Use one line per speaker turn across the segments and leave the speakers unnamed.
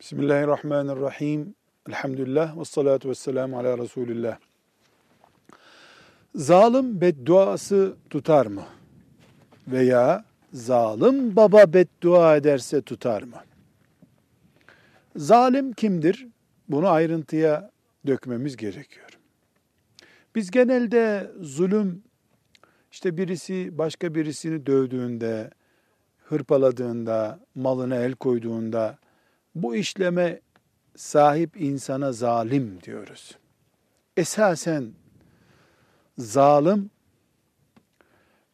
Bismillahirrahmanirrahim. Elhamdülillah ve salatu ve selamu ala Resulillah. Zalim bedduası tutar mı? Veya zalim baba beddua ederse tutar mı? Zalim kimdir? Bunu ayrıntıya dökmemiz gerekiyor. Biz genelde zulüm, işte birisi başka birisini dövdüğünde, hırpaladığında, malına el koyduğunda, bu işleme sahip insana zalim diyoruz. Esasen zalim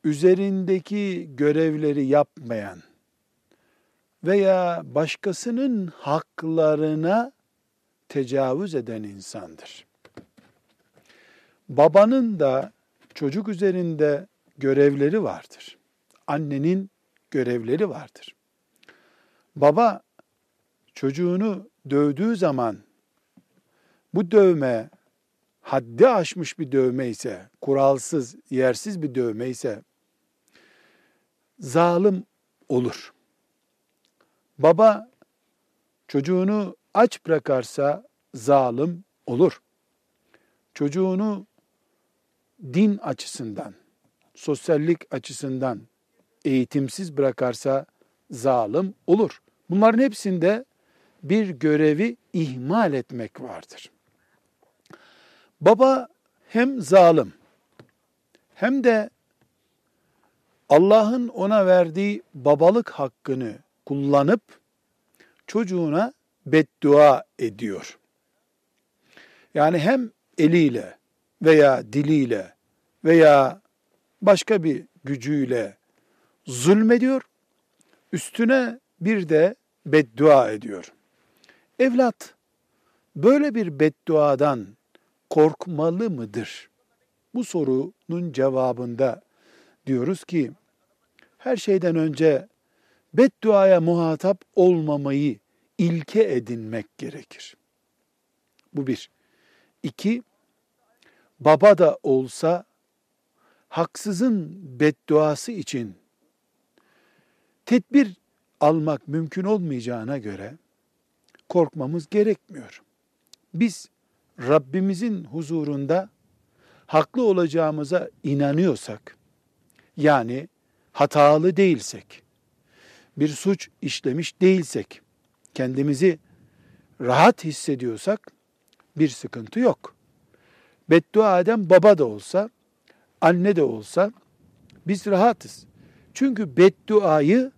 üzerindeki görevleri yapmayan veya başkasının haklarına tecavüz eden insandır. Babanın da çocuk üzerinde görevleri vardır. Annenin görevleri vardır. Baba çocuğunu dövdüğü zaman bu dövme haddi aşmış bir dövme ise, kuralsız, yersiz bir dövme ise zalim olur. Baba çocuğunu aç bırakarsa zalim olur. Çocuğunu din açısından, sosyallik açısından eğitimsiz bırakarsa zalim olur. Bunların hepsinde bir görevi ihmal etmek vardır. Baba hem zalim hem de Allah'ın ona verdiği babalık hakkını kullanıp çocuğuna beddua ediyor. Yani hem eliyle veya diliyle veya başka bir gücüyle zulmediyor, üstüne bir de beddua ediyor. Evlat böyle bir bedduadan korkmalı mıdır? Bu sorunun cevabında diyoruz ki her şeyden önce bedduaya muhatap olmamayı ilke edinmek gerekir. Bu bir. İki, baba da olsa haksızın bedduası için tedbir almak mümkün olmayacağına göre korkmamız gerekmiyor. Biz Rabbimizin huzurunda haklı olacağımıza inanıyorsak, yani hatalı değilsek, bir suç işlemiş değilsek, kendimizi rahat hissediyorsak bir sıkıntı yok. Beddua eden baba da olsa, anne de olsa biz rahatız. Çünkü bedduayı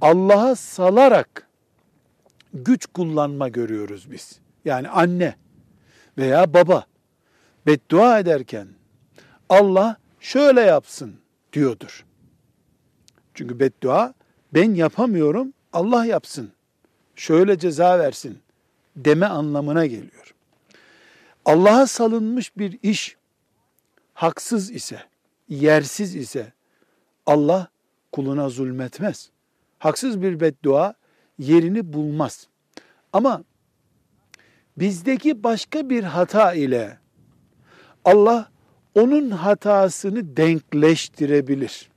Allah'a salarak güç kullanma görüyoruz biz. Yani anne veya baba beddua ederken Allah şöyle yapsın diyordur. Çünkü beddua ben yapamıyorum Allah yapsın. Şöyle ceza versin deme anlamına geliyor. Allah'a salınmış bir iş haksız ise, yersiz ise Allah kuluna zulmetmez. Haksız bir beddua yerini bulmaz. Ama bizdeki başka bir hata ile Allah onun hatasını denkleştirebilir.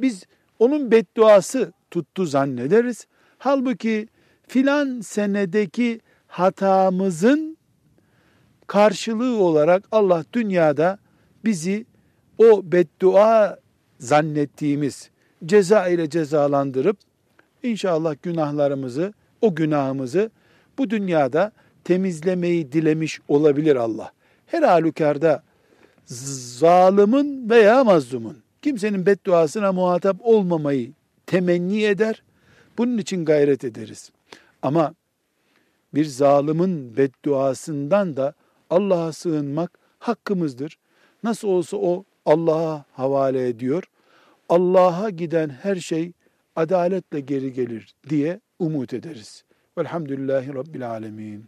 Biz onun bedduası tuttu zannederiz. Halbuki filan senedeki hatamızın karşılığı olarak Allah dünyada bizi o beddua zannettiğimiz ceza ile cezalandırıp İnşallah günahlarımızı, o günahımızı bu dünyada temizlemeyi dilemiş olabilir Allah. Her halükarda zalimin veya mazlumun kimsenin bedduasına muhatap olmamayı temenni eder. Bunun için gayret ederiz. Ama bir zalimin bedduasından da Allah'a sığınmak hakkımızdır. Nasıl olsa o Allah'a havale ediyor. Allah'a giden her şey adaletle geri gelir diye umut ederiz. Velhamdülillahi Rabbil Alemin.